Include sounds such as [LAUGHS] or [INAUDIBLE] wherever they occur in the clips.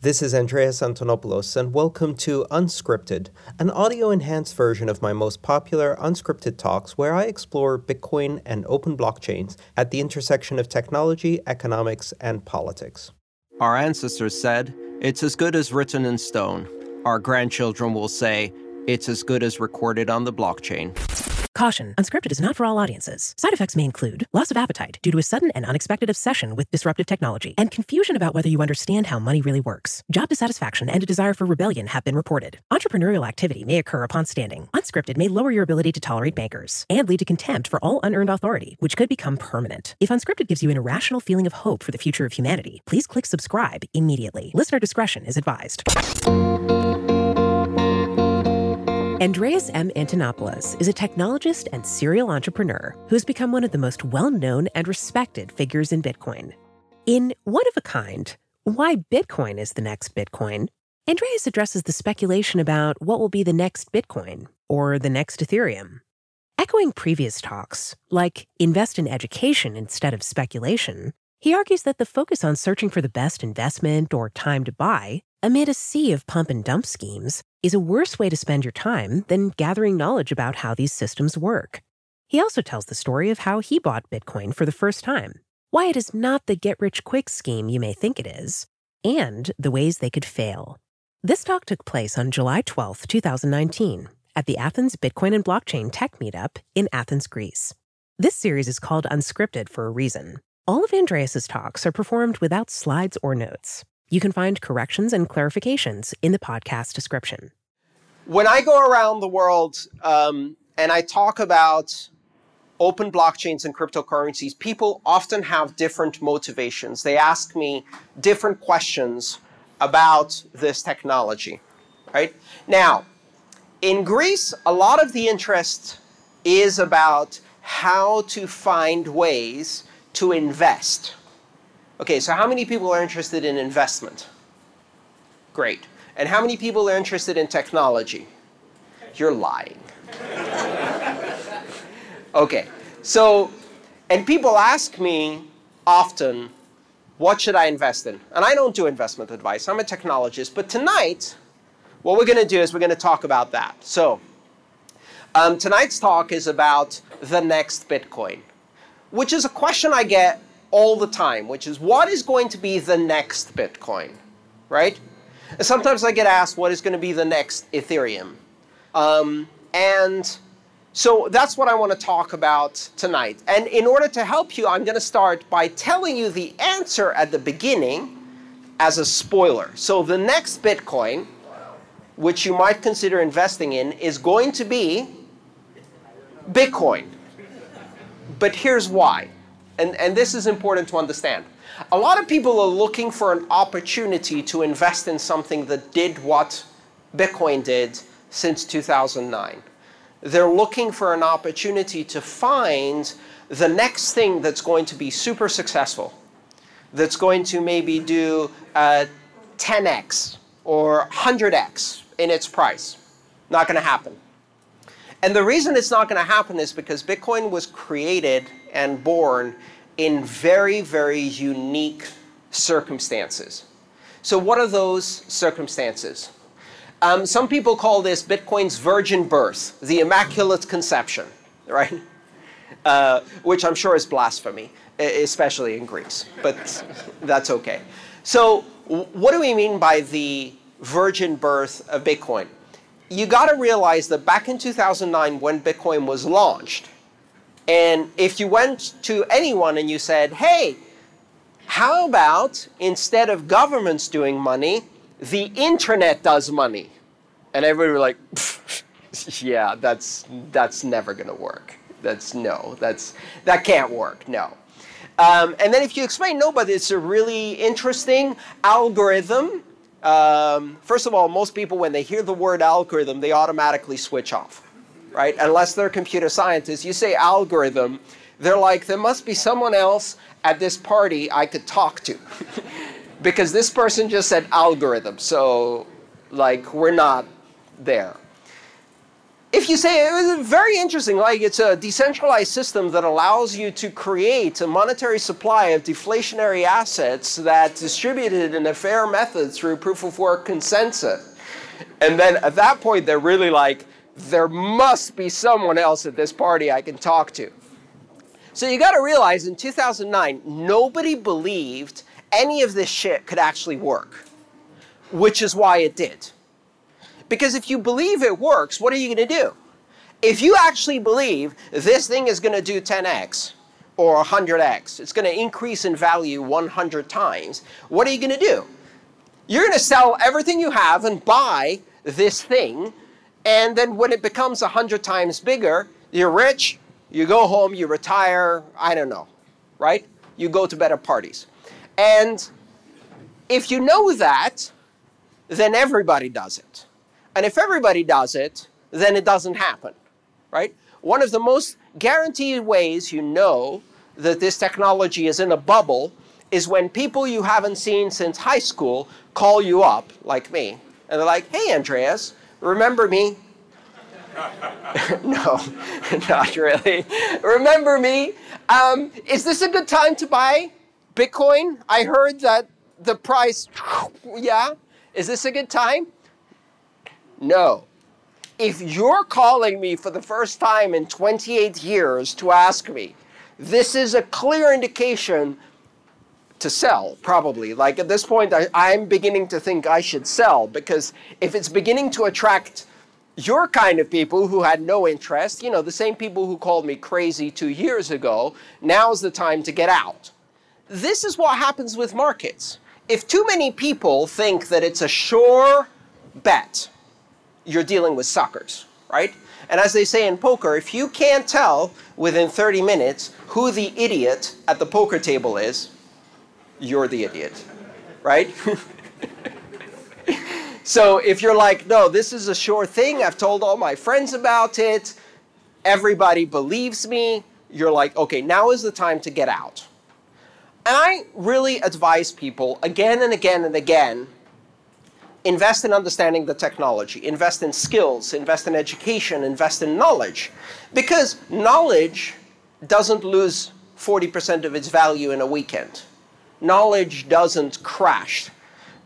This is Andreas Antonopoulos, and welcome to Unscrypted, an audio enhanced version of my most popular unscripted talks where I explore Bitcoin and open blockchains at the intersection of technology, economics, and politics. Our ancestors said, It's as good as written in stone. Our grandchildren will say, It's as good as recorded on the blockchain. Caution Unscrypted is not for all audiences. Side effects may include loss of appetite due to a sudden and unexpected obsession with disruptive technology, and confusion about whether you understand how money really works. Job dissatisfaction and a desire for rebellion have been reported. Entrepreneurial activity may occur upon standing. Unscrypted may lower your ability to tolerate bankers and lead to contempt for all unearned authority, which could become permanent. If Unscrypted gives you an irrational feeling of hope for the future of humanity, please click subscribe immediately. Listener discretion is advised. Andreas M. Antonopoulos is a technologist and serial entrepreneur who's become one of the most well known and respected figures in Bitcoin. In One of a Kind, Why Bitcoin is the Next Bitcoin, Andreas addresses the speculation about what will be the next Bitcoin or the next Ethereum. Echoing previous talks, like invest in education instead of speculation, he argues that the focus on searching for the best investment or time to buy amid a sea of pump and dump schemes is a worse way to spend your time than gathering knowledge about how these systems work. He also tells the story of how he bought Bitcoin for the first time, why it is not the get rich quick scheme you may think it is, and the ways they could fail. This talk took place on July 12, 2019, at the Athens Bitcoin and Blockchain Tech Meetup in Athens, Greece. This series is called Unscrypted for a reason. All of Andreas's talks are performed without slides or notes. You can find corrections and clarifications in the podcast description. When I go around the world um, and I talk about open blockchains and cryptocurrencies, people often have different motivations. They ask me different questions about this technology, right? Now, in Greece, a lot of the interest is about how to find ways to invest Okay, so how many people are interested in investment? Great. And how many people are interested in technology? You're lying. [LAUGHS] okay, so, and people ask me often, what should I invest in? And I don't do investment advice, I'm a technologist. But tonight, what we're going to do is we're going to talk about that. So, um, tonight's talk is about the next Bitcoin, which is a question I get all the time, which is what is going to be the next Bitcoin, right? Sometimes I get asked what is going to be the next Ethereum. Um, and so that's what I want to talk about tonight. And in order to help you, I'm going to start by telling you the answer at the beginning as a spoiler. So the next Bitcoin, which you might consider investing in, is going to be Bitcoin. But here's why and, and this is important to understand. A lot of people are looking for an opportunity to invest in something that did what Bitcoin did since 2009. They're looking for an opportunity to find the next thing that's going to be super successful, that's going to maybe do uh, 10x or 100x in its price. Not going to happen. And the reason it's not going to happen is because Bitcoin was created and born in very, very unique circumstances. So what are those circumstances? Um, some people call this Bitcoin's virgin birth, the Immaculate Conception, right? Uh, which I'm sure is blasphemy, especially in Greece, but that's okay. So what do we mean by the virgin birth of Bitcoin? You got to realize that back in 2009 when Bitcoin was launched, and if you went to anyone and you said, hey, how about instead of governments doing money, the internet does money? And everybody was like, [LAUGHS] yeah, that's, that's never going to work. That's no, that's, that can't work, no. Um, and then if you explain, no, but it's a really interesting algorithm. Um, first of all, most people, when they hear the word algorithm, they automatically switch off right? Unless they're computer scientists, you say algorithm, they're like, there must be someone else at this party I could talk to. [LAUGHS] because this person just said algorithm, so like we're not there. If you say it was very interesting, like it's a decentralized system that allows you to create a monetary supply of deflationary assets that distributed in a fair method through proof of work consensus. And then at that point, they're really like, there must be someone else at this party I can talk to. So you got to realize in 2009, nobody believed any of this shit could actually work, which is why it did. Because if you believe it works, what are you going to do? If you actually believe this thing is going to do 10x or 100x, it's going to increase in value 100 times, what are you going to do? You're going to sell everything you have and buy this thing, and then when it becomes 100 times bigger, you're rich, you go home, you retire, I don't know, right? You go to better parties. And if you know that, then everybody does it. And if everybody does it, then it doesn't happen, right? One of the most guaranteed ways you know that this technology is in a bubble is when people you haven't seen since high school call you up, like me, and they're like, hey, Andreas, remember me? [LAUGHS] no, [LAUGHS] not really. Remember me? Um, is this a good time to buy Bitcoin? I heard that the price, [SNIFFS] yeah? Is this a good time? No. If you're calling me for the first time in 28 years to ask me, this is a clear indication to sell, probably. Like at this point, I, am beginning to think I should sell because if it's beginning to attract your kind of people who had no interest, you know, the same people who called me crazy two years ago, now's the time to get out. This is what happens with markets. If too many people think that it's a sure bet, you're dealing with suckers, right? And as they say in poker, if you can't tell within 30 minutes who the idiot at the poker table is, you're the idiot, right? [LAUGHS] so if you're like, no, this is a sure thing, I've told all my friends about it, everybody believes me, you're like, okay, now is the time to get out. And I really advise people again and again and again invest in understanding the technology, invest in skills, invest in education, invest in knowledge. Because knowledge doesn't lose 40% of its value in a weekend. Knowledge doesn't crash.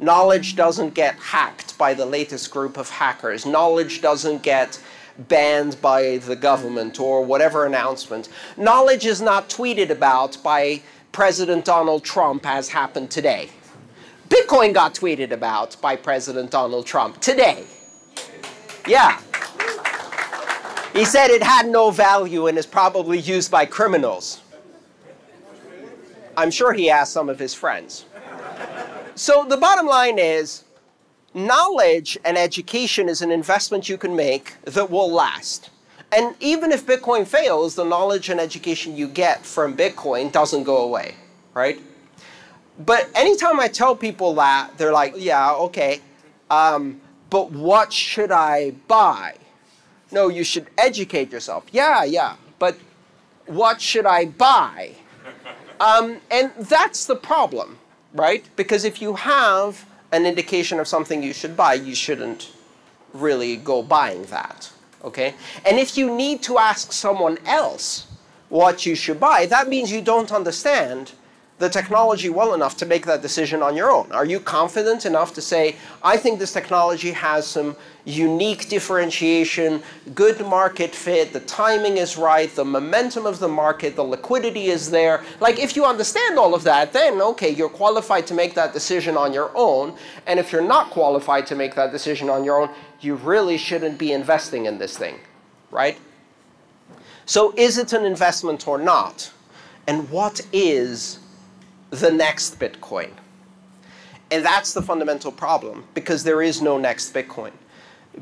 Knowledge doesn't get hacked by the latest group of hackers. Knowledge doesn't get banned by the government or whatever announcement. Knowledge is not tweeted about by President Donald Trump as happened today. Bitcoin got tweeted about by President Donald Trump today. Yeah. He said it had no value and is probably used by criminals. I'm sure he asked some of his friends. So the bottom line is knowledge and education is an investment you can make that will last. And even if Bitcoin fails, the knowledge and education you get from Bitcoin doesn't go away, right? But anytime I tell people that, they're like, yeah, okay, um, but what should I buy? No, you should educate yourself. Yeah, yeah, but what should I buy? Um, and that's the problem, right? Because if you have an indication of something you should buy, you shouldn't really go buying that, okay? And if you need to ask someone else what you should buy, that means you don't understand the technology well enough to make that decision on your own? Are you confident enough to say, I think this technology has some unique differentiation, good market fit, the timing is right, the momentum of the market, the liquidity is there. Like if you understand all of that, then okay, you're qualified to make that decision on your own. And if you're not qualified to make that decision on your own, you really shouldn't be investing in this thing, right? So is it an investment or not? And what is the next Bitcoin. And that's the fundamental problem because there is no next Bitcoin.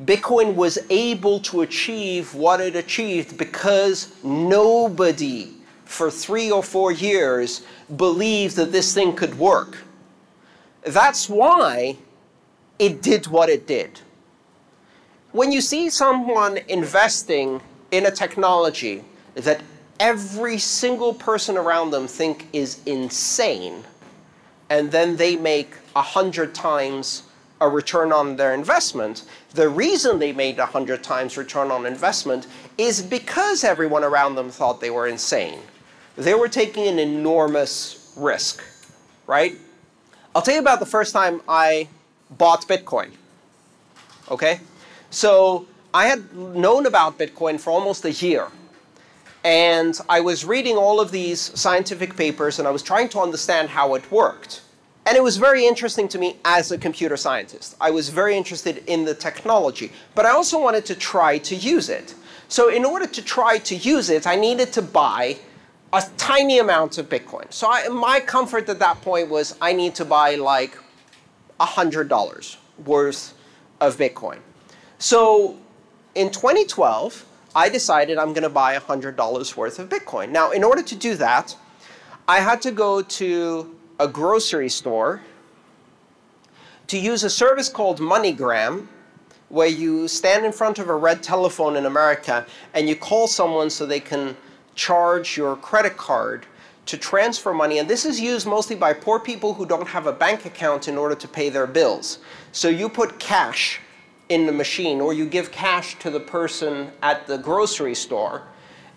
Bitcoin was able to achieve what it achieved because nobody for three or four years believed that this thing could work. That's why it did what it did. When you see someone investing in a technology that every single person around them think is insane, and then they make a hundred times a return on their investment, the reason they made a 100 times return on investment is because everyone around them thought they were insane. They were taking an enormous risk, right? I'll tell you about the first time I bought Bitcoin. Okay? So I had known about Bitcoin for almost a year. And I was reading all of these scientific papers and I was trying to understand how it worked. And it was very interesting to me as a computer scientist. I was very interested in the technology, but I also wanted to try to use it. So in order to try to use it, I needed to buy a tiny amount of Bitcoin. So I, my comfort at that point was I need to buy like $100 worth of Bitcoin. So in 2012, I decided I'm going to buy $100 worth of Bitcoin. Now, in order to do that, I had to go to a grocery store to use a service called MoneyGram, where you stand in front of a red telephone in America and you call someone so they can charge your credit card to transfer money. And this is used mostly by poor people who don't have a bank account in order to pay their bills. So you put cash in the machine or you give cash to the person at the grocery store.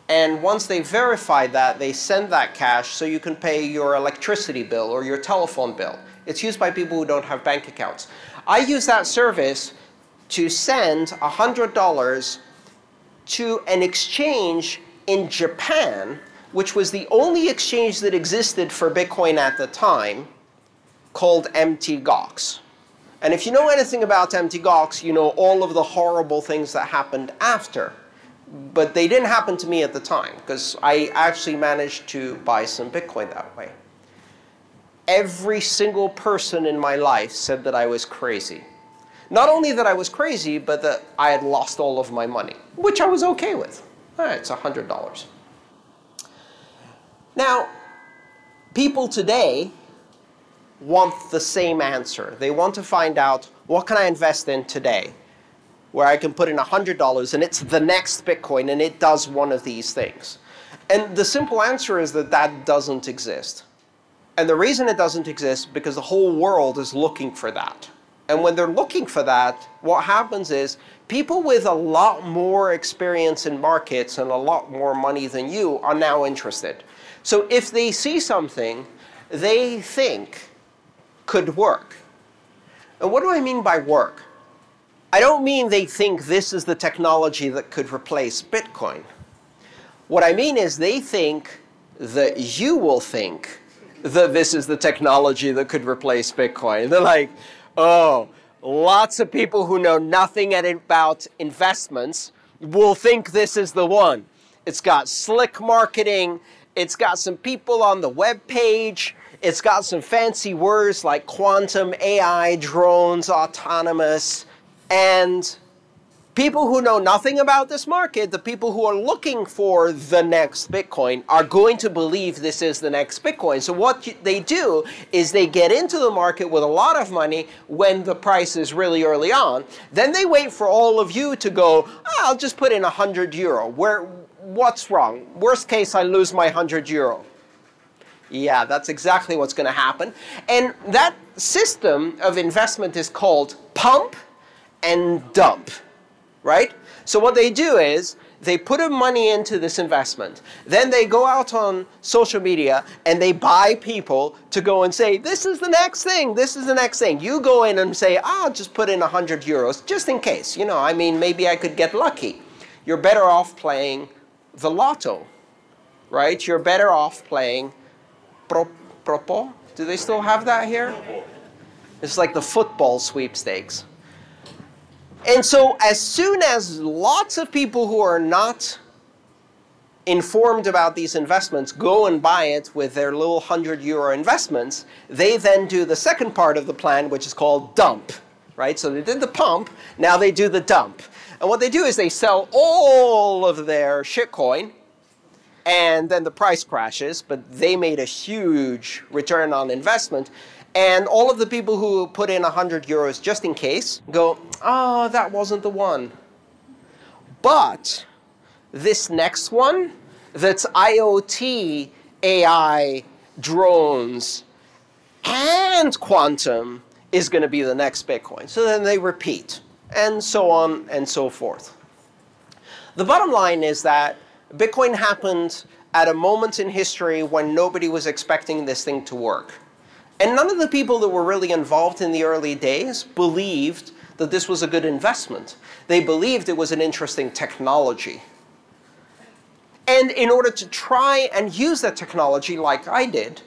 And once they verify that, they send that cash so you can pay your electricity bill or your telephone bill. It's used by people who don't have bank accounts. I use that service to send $100 to an exchange in Japan, which was the only exchange that existed for Bitcoin at the time, called Mt. And if you know anything about Mt. Gox, you know all of the horrible things that happened after. But they didn't happen to me at the time, because I actually managed to buy some Bitcoin that way. Every single person in my life said that I was crazy. Not only that I was crazy, but that I had lost all of my money, which I was okay with. All right, it's $100. Now, people today want the same answer. They want to find out, what can I invest in today? Where I can put in $100 and it's the next Bitcoin and it does one of these things. And the simple answer is that that doesn't exist. And the reason it doesn't exist is because the whole world is looking for that. And when they're looking for that, what happens is people with a lot more experience in markets and a lot more money than you are now interested. So if they see something they think could work. And what do I mean by work? I don't mean they think this is the technology that could replace Bitcoin. What I mean is they think that you will think that this is the technology that could replace Bitcoin. They're like, oh, lots of people who know nothing about investments will think this is the one. It's got slick marketing. It's got some people on the web page. It's got some fancy words like quantum, AI, drones, autonomous, and people who know nothing about this market, the people who are looking for the next Bitcoin, are going to believe this is the next Bitcoin. So what they do is they get into the market with a lot of money when the price is really early on. Then they wait for all of you to go, oh, I'll just put in 100 euro. Where, what's wrong? Worst case, I lose my 100 euro. Yeah, that's exactly what's going to happen. And that system of investment is called pump and dump, right? So what they do is they put money into this investment. Then they go out on social media and they buy people to go and say, this is the next thing, this is the next thing. You go in and say, I'll just put in 100 euros just in case. You know, I mean, maybe I could get lucky. You're better off playing the lotto, right? You're better off playing Pro, Propo? Do they still have that here? It's like the football sweepstakes. And so as soon as lots of people who are not informed about these investments go and buy it with their little 100 euro investments, they then do the second part of the plan, which is called dump. Right? So they did the pump, now they do the dump. And what they do is they sell all of their shitcoin and then the price crashes, but they made a huge return on investment. And all of the people who put in 100 euros just in case go, oh, that wasn't the one. But this next one, that's IoT, AI, drones, and quantum, is going to be the next Bitcoin. So then they repeat, and so on and so forth. The bottom line is that Bitcoin happened at a moment in history when nobody was expecting this thing to work. And none of the people that were really involved in the early days believed that this was a good investment. They believed it was an interesting technology. And in order to try and use that technology like I did,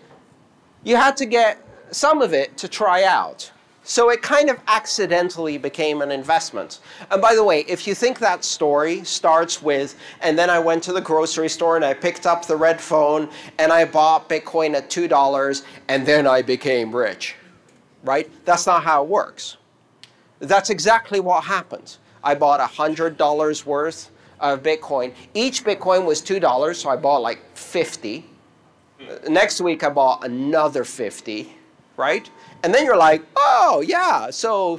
you had to get some of it to try out. So it kind of accidentally became an investment. And by the way, if you think that story starts with, and then I went to the grocery store and I picked up the red phone and I bought Bitcoin at $2 and then I became rich, right? That's not how it works. That's exactly what happened. I bought $100 worth of Bitcoin. Each Bitcoin was $2, so I bought like 50. Next week I bought another 50, right? And then you're like, oh, yeah, so,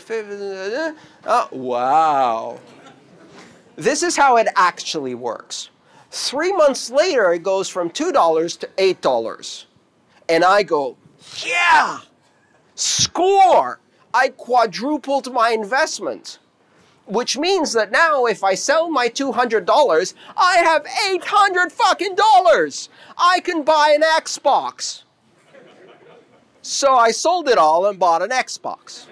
oh, wow. This is how it actually works. Three months later, it goes from $2 to $8. And I go, yeah, score! I quadrupled my investment. Which means that now if I sell my $200, I have 800 fucking dollars. I can buy an Xbox. So I sold it all and bought an Xbox.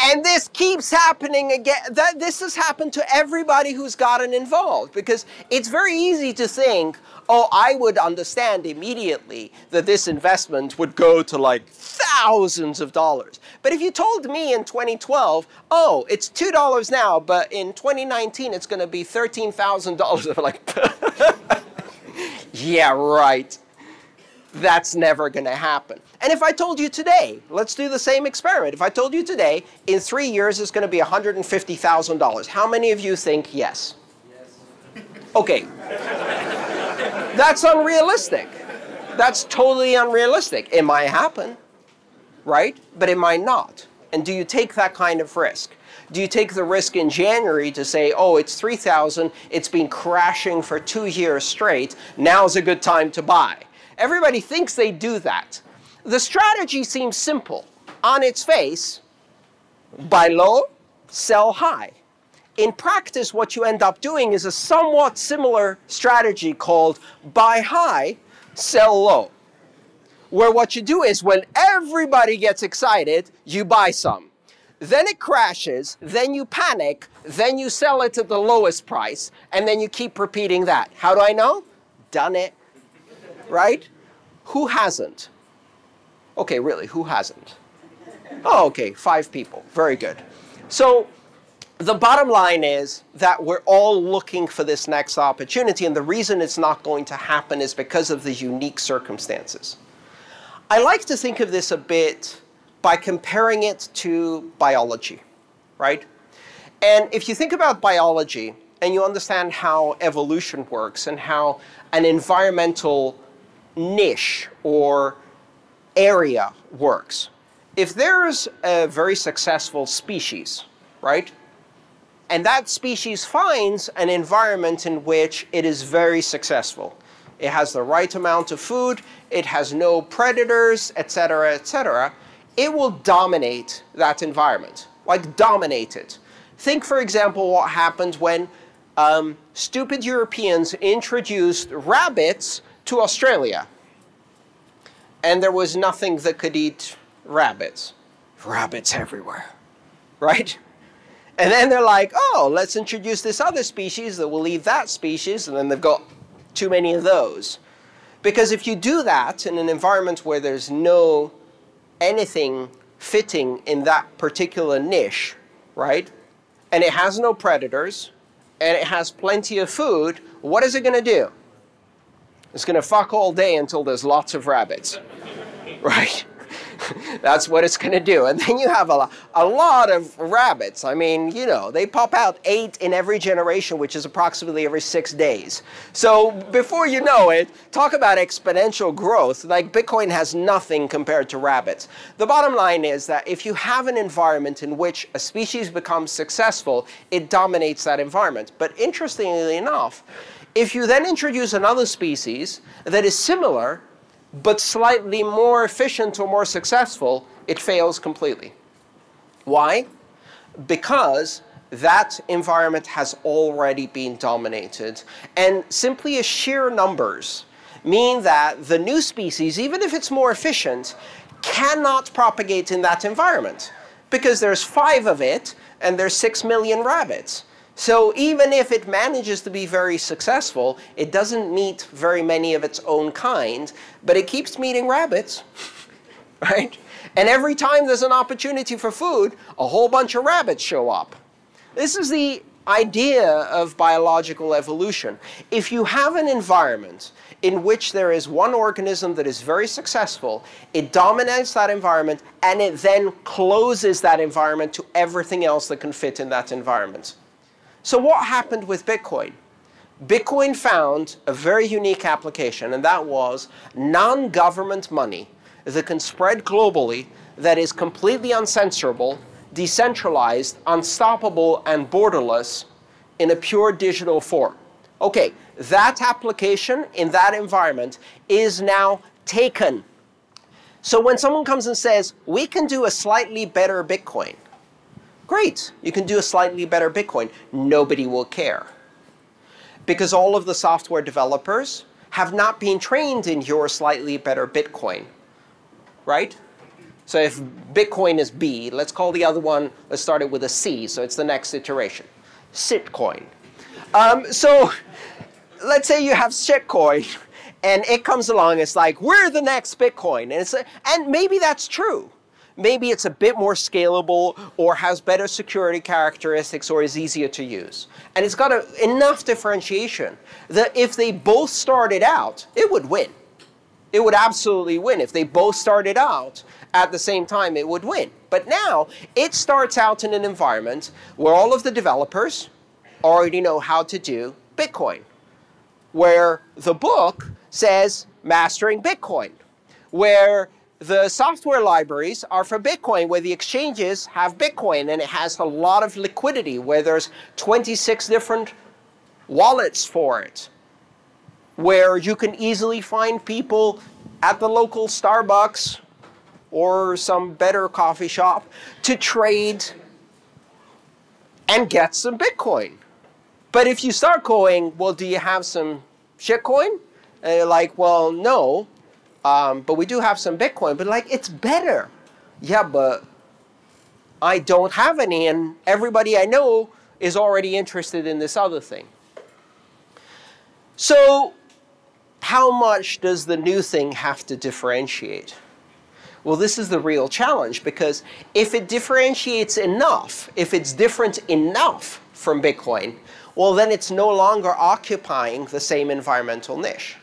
And this keeps happening again. That this has happened to everybody who's gotten involved because it's very easy to think, oh, I would understand immediately that this investment would go to like thousands of dollars. But if you told me in 2012, oh, it's $2 now, but in 2019 it's going to be $13,000, [LAUGHS] I'm like, [LAUGHS] yeah, right that's never going to happen. And if I told you today, let's do the same experiment. If I told you today, in three years it's going to be $150,000, how many of you think yes? Yes. Okay. that's unrealistic. That's totally unrealistic. It might happen, right? But it might not. And do you take that kind of risk? Do you take the risk in January to say, oh, it's 3,000, it's been crashing for two years straight, now's a good time to buy? Everybody thinks they do that. The strategy seems simple. On its face, buy low, sell high. In practice, what you end up doing is a somewhat similar strategy called buy high, sell low. Where what you do is when everybody gets excited, you buy some. Then it crashes, then you panic, then you sell it at the lowest price, and then you keep repeating that. How do I know? Done it right? Who hasn't? Okay, really, who hasn't? Oh, okay, five people. Very good. So the bottom line is that we're all looking for this next opportunity, and the reason it's not going to happen is because of the unique circumstances. I like to think of this a bit by comparing it to biology, right? And if you think about biology and you understand how evolution works and how an environmental niche or area works. If there's a very successful species, right, and that species finds an environment in which it is very successful, it has the right amount of food, it has no predators, etc., etc., it will dominate that environment, like dominate it. Think, for example, what happened when um, stupid Europeans introduced rabbits to Australia. And there was nothing that could eat rabbits. Rabbits everywhere, right? And then they're like, oh, let's introduce this other species that will eat that species, and then they've got too many of those. Because if you do that in an environment where there's no anything fitting in that particular niche, right? And it has no predators, and it has plenty of food, what is it going to do? It's going to fuck all day until there's lots of rabbits, right? [LAUGHS] That's what it's going to do. And then you have a, a lot of rabbits. I mean, you know, they pop out eight in every generation, which is approximately every six days. So before you know it, talk about exponential growth. Like Bitcoin has nothing compared to rabbits. The bottom line is that if you have an environment in which a species becomes successful, it dominates that environment. But interestingly enough, if you then introduce another species that is similar, but slightly more efficient or more successful, it fails completely. Why? Because that environment has already been dominated. And simply a sheer numbers mean that the new species, even if it's more efficient, cannot propagate in that environment because there's five of it and there's six million rabbits. So even if it manages to be very successful, it doesn't meet very many of its own kind, but it keeps meeting rabbits, [LAUGHS] right? And every time there's an opportunity for food, a whole bunch of rabbits show up. This is the idea of biological evolution. If you have an environment in which there is one organism that is very successful, it dominates that environment, and it then closes that environment to everything else that can fit in that environment. So what happened with Bitcoin? Bitcoin found a very unique application, and that was non-government money that can spread globally, that is completely uncensorable, decentralized, unstoppable, and borderless in a pure digital form. Okay, that application in that environment is now taken. So when someone comes and says, we can do a slightly better Bitcoin, great, you can do a slightly better Bitcoin. Nobody will care. Because all of the software developers have not been trained in your slightly better Bitcoin, right? So if Bitcoin is B, let's call the other one, let's start it with a C, so it's the next iteration. Sitcoin. Um, so let's say you have shitcoin, and it comes along, it's like, we're the next Bitcoin. And, and maybe that's true. Maybe it's a bit more scalable or has better security characteristics or is easier to use. And it's got a, enough differentiation that if they both started out, it would win. It would absolutely win. If they both started out at the same time, it would win. But now, it starts out in an environment where all of the developers already know how to do Bitcoin, where the book says mastering Bitcoin, where the software libraries are for Bitcoin, where the exchanges have Bitcoin, and it has a lot of liquidity, where there's 26 different wallets for it, where you can easily find people at the local Starbucks or some better coffee shop to trade and get some Bitcoin. But if you start going, well, do you have some shitcoin? You're like, well, no, um, but we do have some Bitcoin. But like, it's better. Yeah, but I don't have any, and everybody I know is already interested in this other thing. So how much does the new thing have to differentiate? Well, this is the real challenge because if it differentiates enough, if it's different enough from Bitcoin, well, then it's no longer occupying the same environmental niche.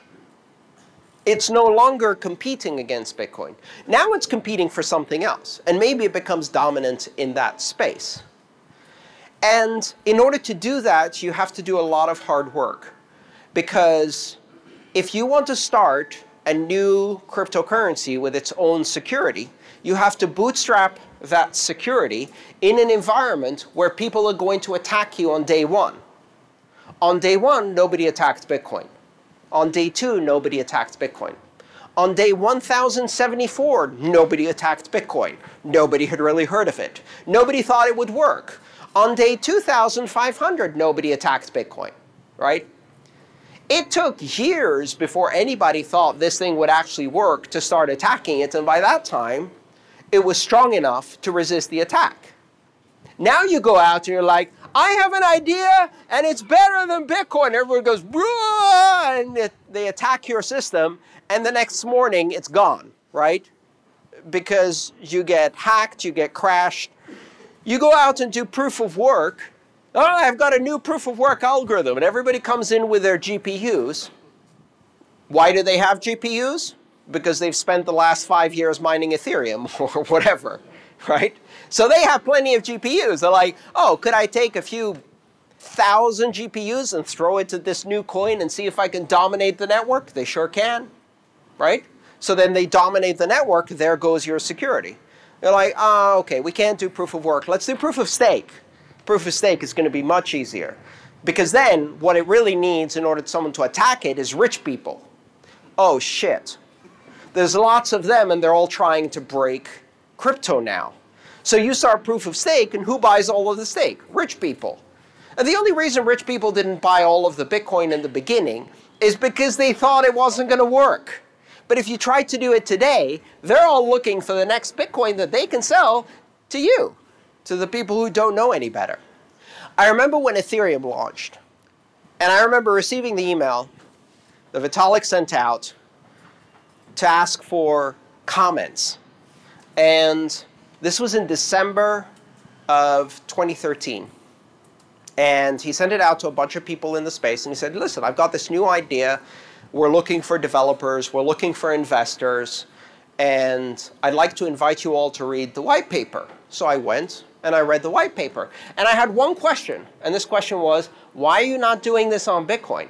It's no longer competing against Bitcoin. Now it's competing for something else, and maybe it becomes dominant in that space. And in order to do that, you have to do a lot of hard work. Because if you want to start a new cryptocurrency with its own security, you have to bootstrap that security in an environment where people are going to attack you on day one. On day one, nobody attacked Bitcoin. On day two, nobody attacked Bitcoin. On day 1074, nobody attacked Bitcoin. Nobody had really heard of it. Nobody thought it would work. On day 2500, nobody attacked Bitcoin, right? It took years before anybody thought this thing would actually work to start attacking it, and by that time, it was strong enough to resist the attack. Now you go out and you're like, I have an idea, and it's better than Bitcoin. Everyone goes, and it, they attack your system, and the next morning it's gone, right? Because you get hacked, you get crashed. You go out and do proof of work, oh, I've got a new proof of work algorithm, and everybody comes in with their GPUs. Why do they have GPUs? Because they've spent the last five years mining Ethereum [LAUGHS] or whatever, right? So they have plenty of GPUs. They're like, oh, could I take a few thousand GPUs and throw it to this new coin and see if I can dominate the network? They sure can, right? So then they dominate the network, there goes your security. They're like, oh, okay, we can't do proof of work. Let's do proof of stake proof of stake is going to be much easier. Because then what it really needs in order for someone to attack it is rich people. Oh, shit. There's lots of them, and they're all trying to break crypto now. So you start proof of stake, and who buys all of the stake? Rich people. And the only reason rich people didn't buy all of the Bitcoin in the beginning is because they thought it wasn't going to work. But if you try to do it today, they're all looking for the next Bitcoin that they can sell to you, to the people who don't know any better. I remember when Ethereum launched, and I remember receiving the email that Vitalik sent out to ask for comments. And this was in December of 2013. And he sent it out to a bunch of people in the space and he said, listen, I've got this new idea. We're looking for developers, we're looking for investors, and I'd like to invite you all to read the white paper. So I went and I read the white paper. And I had one question, and this question was, why are you not doing this on Bitcoin?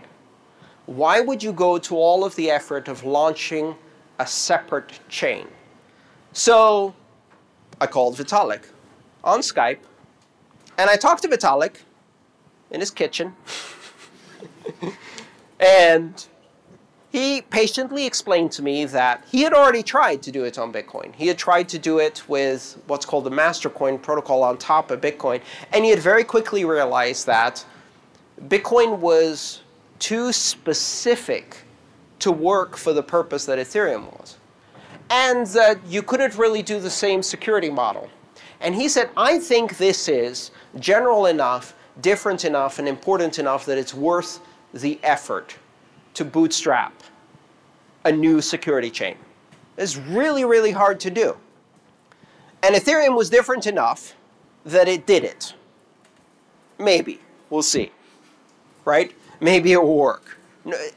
Why would you go to all of the effort of launching a separate chain? So I called Vitalik on Skype, and I talked to Vitalik in his kitchen. [LAUGHS] and he patiently explained to me that he had already tried to do it on Bitcoin. He had tried to do it with what's called the Mastercoin protocol on top of Bitcoin, and he had very quickly realized that Bitcoin was too specific to work for the purpose that Ethereum was. And that you couldn't really do the same security model. And he said, I think this is general enough, different enough, and important enough that it's worth the effort to bootstrap a new security chain. It's really, really hard to do. And Ethereum was different enough that it did it. Maybe. We'll see. Right? Maybe it will work.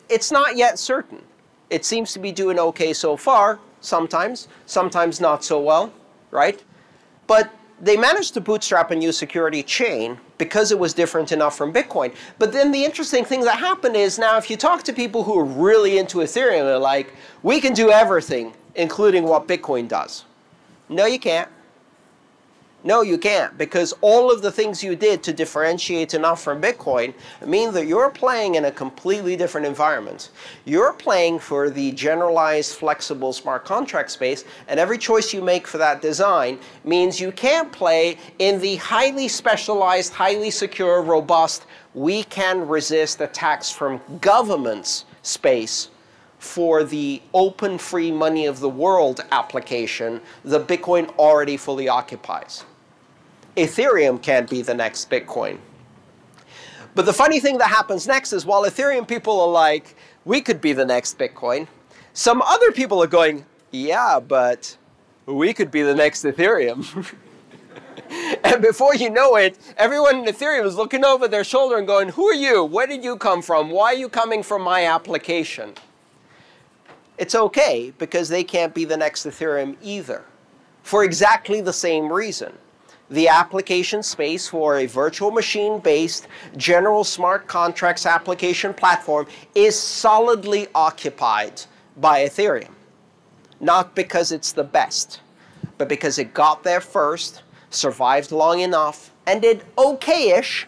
It's not yet certain. It seems to be doing okay so far, sometimes, sometimes not so well, right? But they managed to bootstrap a new security chain because it was different enough from Bitcoin. But then the interesting thing that happened is now if you talk to people who are really into Ethereum, they're like, we can do everything, including what Bitcoin does. No, you can't. No, you can't, because all of the things you did to differentiate enough from Bitcoin mean that you're playing in a completely different environment. You're playing for the generalized, flexible smart contract space, and every choice you make for that design means you can't play in the highly specialized, highly secure, robust, we can resist attacks from governments space for the open free money of the world application that Bitcoin already fully occupies. Ethereum can't be the next Bitcoin. But the funny thing that happens next is while Ethereum people are like, we could be the next Bitcoin, some other people are going, yeah, but we could be the next Ethereum. [LAUGHS] and before you know it, everyone in Ethereum is looking over their shoulder and going, who are you? Where did you come from? Why are you coming from my application? It's okay because they can't be the next Ethereum either for exactly the same reason the application space for a virtual machine-based general smart contracts application platform is solidly occupied by Ethereum. Not because it's the best, but because it got there first, survived long enough, and did okay-ish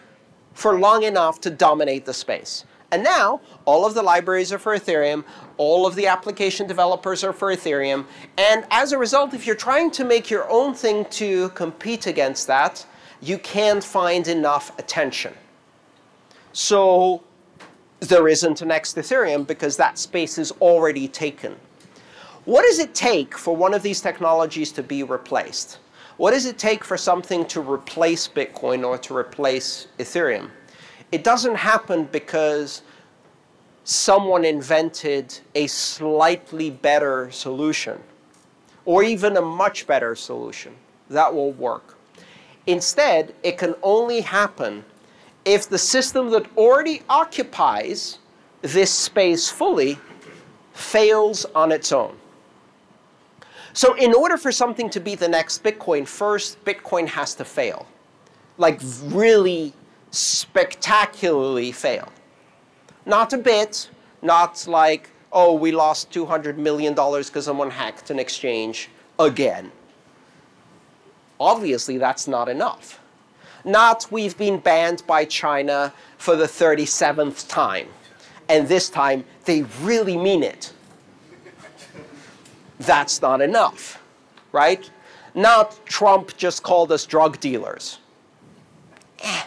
for long enough to dominate the space. And now, all of the libraries are for Ethereum, all of the application developers are for Ethereum, and as a result, if you're trying to make your own thing to compete against that, you can't find enough attention. So there isn't an next Ethereum because that space is already taken. What does it take for one of these technologies to be replaced? What does it take for something to replace Bitcoin or to replace Ethereum? It doesn't happen because someone invented a slightly better solution or even a much better solution that will work. Instead, it can only happen if the system that already occupies this space fully fails on its own. So in order for something to be the next Bitcoin, first Bitcoin has to fail. Like really spectacularly fail. Not a bit, not like, oh, we lost $200 million because someone hacked an exchange again. Obviously, that's not enough. Not we've been banned by China for the 37th time. And this time, they really mean it. that's not enough, right? Not Trump just called us drug dealers. Eh.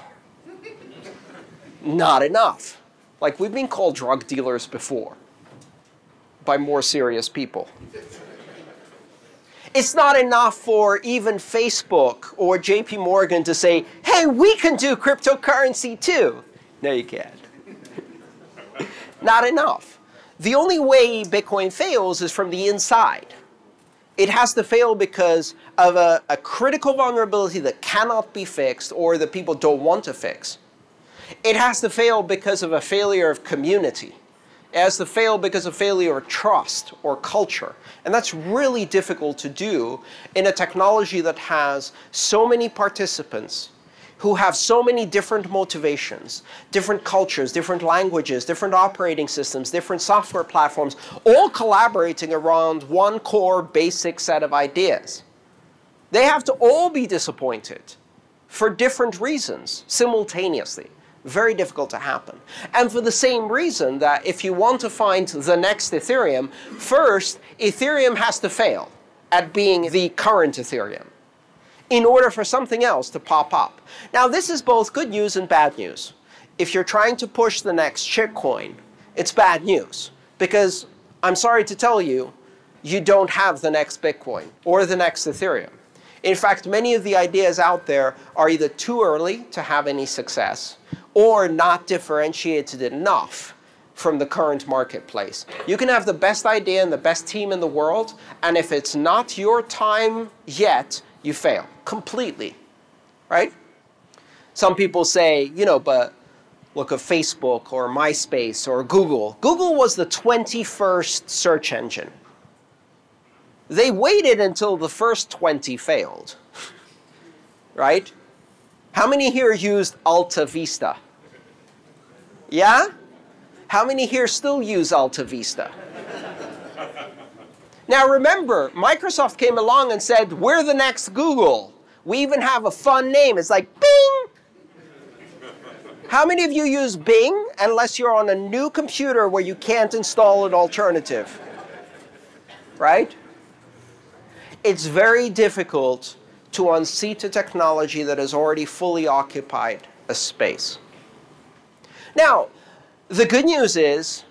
Not enough. Like, we've been called drug dealers before by more serious people. It's not enough for even Facebook or JP Morgan to say, hey, we can do cryptocurrency too. No, you can't. [LAUGHS] not enough. The only way Bitcoin fails is from the inside. It has to fail because of a, a critical vulnerability that cannot be fixed or that people don't want to fix. It has to fail because of a failure of community. It has to fail because of failure of trust or culture. And that's really difficult to do in a technology that has so many participants who have so many different motivations, different cultures, different languages, different operating systems, different software platforms, all collaborating around one core basic set of ideas. They have to all be disappointed for different reasons simultaneously very difficult to happen. And for the same reason that if you want to find the next Ethereum, first, Ethereum has to fail at being the current Ethereum in order for something else to pop up. Now, this is both good news and bad news. If you're trying to push the next shitcoin, it's bad news because I'm sorry to tell you, you don't have the next Bitcoin or the next Ethereum. In fact, many of the ideas out there are either too early to have any success or not differentiated enough from the current marketplace. You can have the best idea and the best team in the world, and if it's not your time yet, you fail completely, right? Some people say, you know, but look at Facebook or MySpace or Google. Google was the 21st search engine. They waited until the first 20 failed, [LAUGHS] right? How many here used Alta Vista? Yeah? How many here still use Alta Vista? now remember, Microsoft came along and said, we're the next Google. We even have a fun name. It's like Bing! How many of you use Bing unless you're on a new computer where you can't install an alternative? Right? It's very difficult to unseat a technology that has already fully occupied a space. Now, the good news is,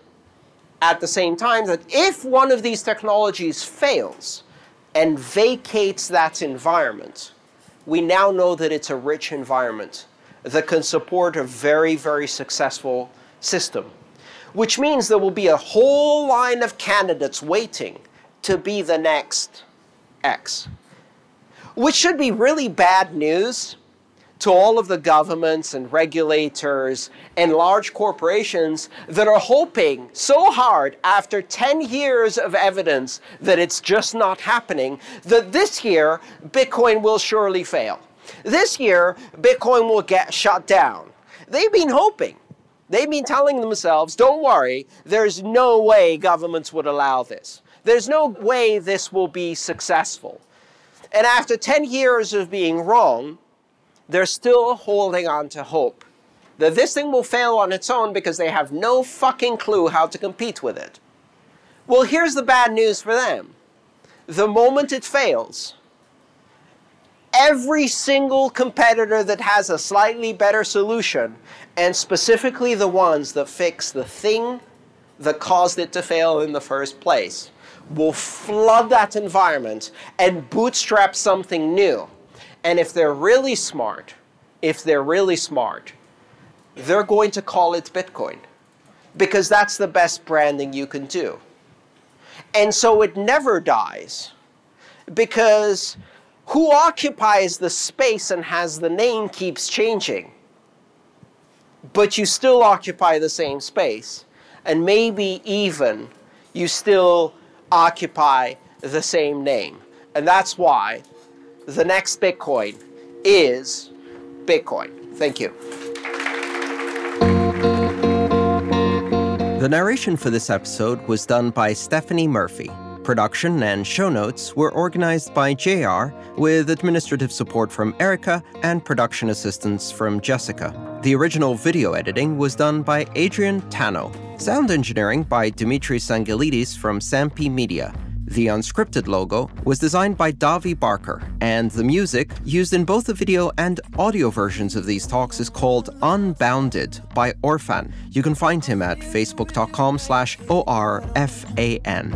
at the same time, that if one of these technologies fails and vacates that environment, we now know that it's a rich environment that can support a very, very successful system. Which means there will be a whole line of candidates waiting to be the next X which should be really bad news to all of the governments and regulators and large corporations that are hoping so hard after 10 years of evidence that it's just not happening that this year Bitcoin will surely fail. This year Bitcoin will get shut down. They've been hoping. They've been telling themselves, don't worry, there's no way governments would allow this. There's no way this will be successful. And after 10 years of being wrong, they're still holding on to hope that this thing will fail on its own because they have no fucking clue how to compete with it. Well, here's the bad news for them. The moment it fails, every single competitor that has a slightly better solution, and specifically the ones that fix the thing that caused it to fail in the first place, will flood that environment and bootstrap something new. And if they're really smart, if they're really smart, they're going to call it Bitcoin because that's the best branding you can do. And so it never dies because who occupies the space and has the name keeps changing. But you still occupy the same space. And maybe even you still occupy the same name. And that's why the next Bitcoin is Bitcoin. Thank you. The narration for this episode was done by Stephanie Murphy. Production and show notes were organized by JR with administrative support from Erica and production assistance from Jessica. The original video editing was done by Adrian Tano. Sound engineering by Dimitris Angelidis from Sampi Media. The Unscrypted logo was designed by Davi Barker, and the music, used in both the video and audio versions of these talks, is called Unbounded by Orfan. You can find him at facebook.com slash O-R-F-A-N.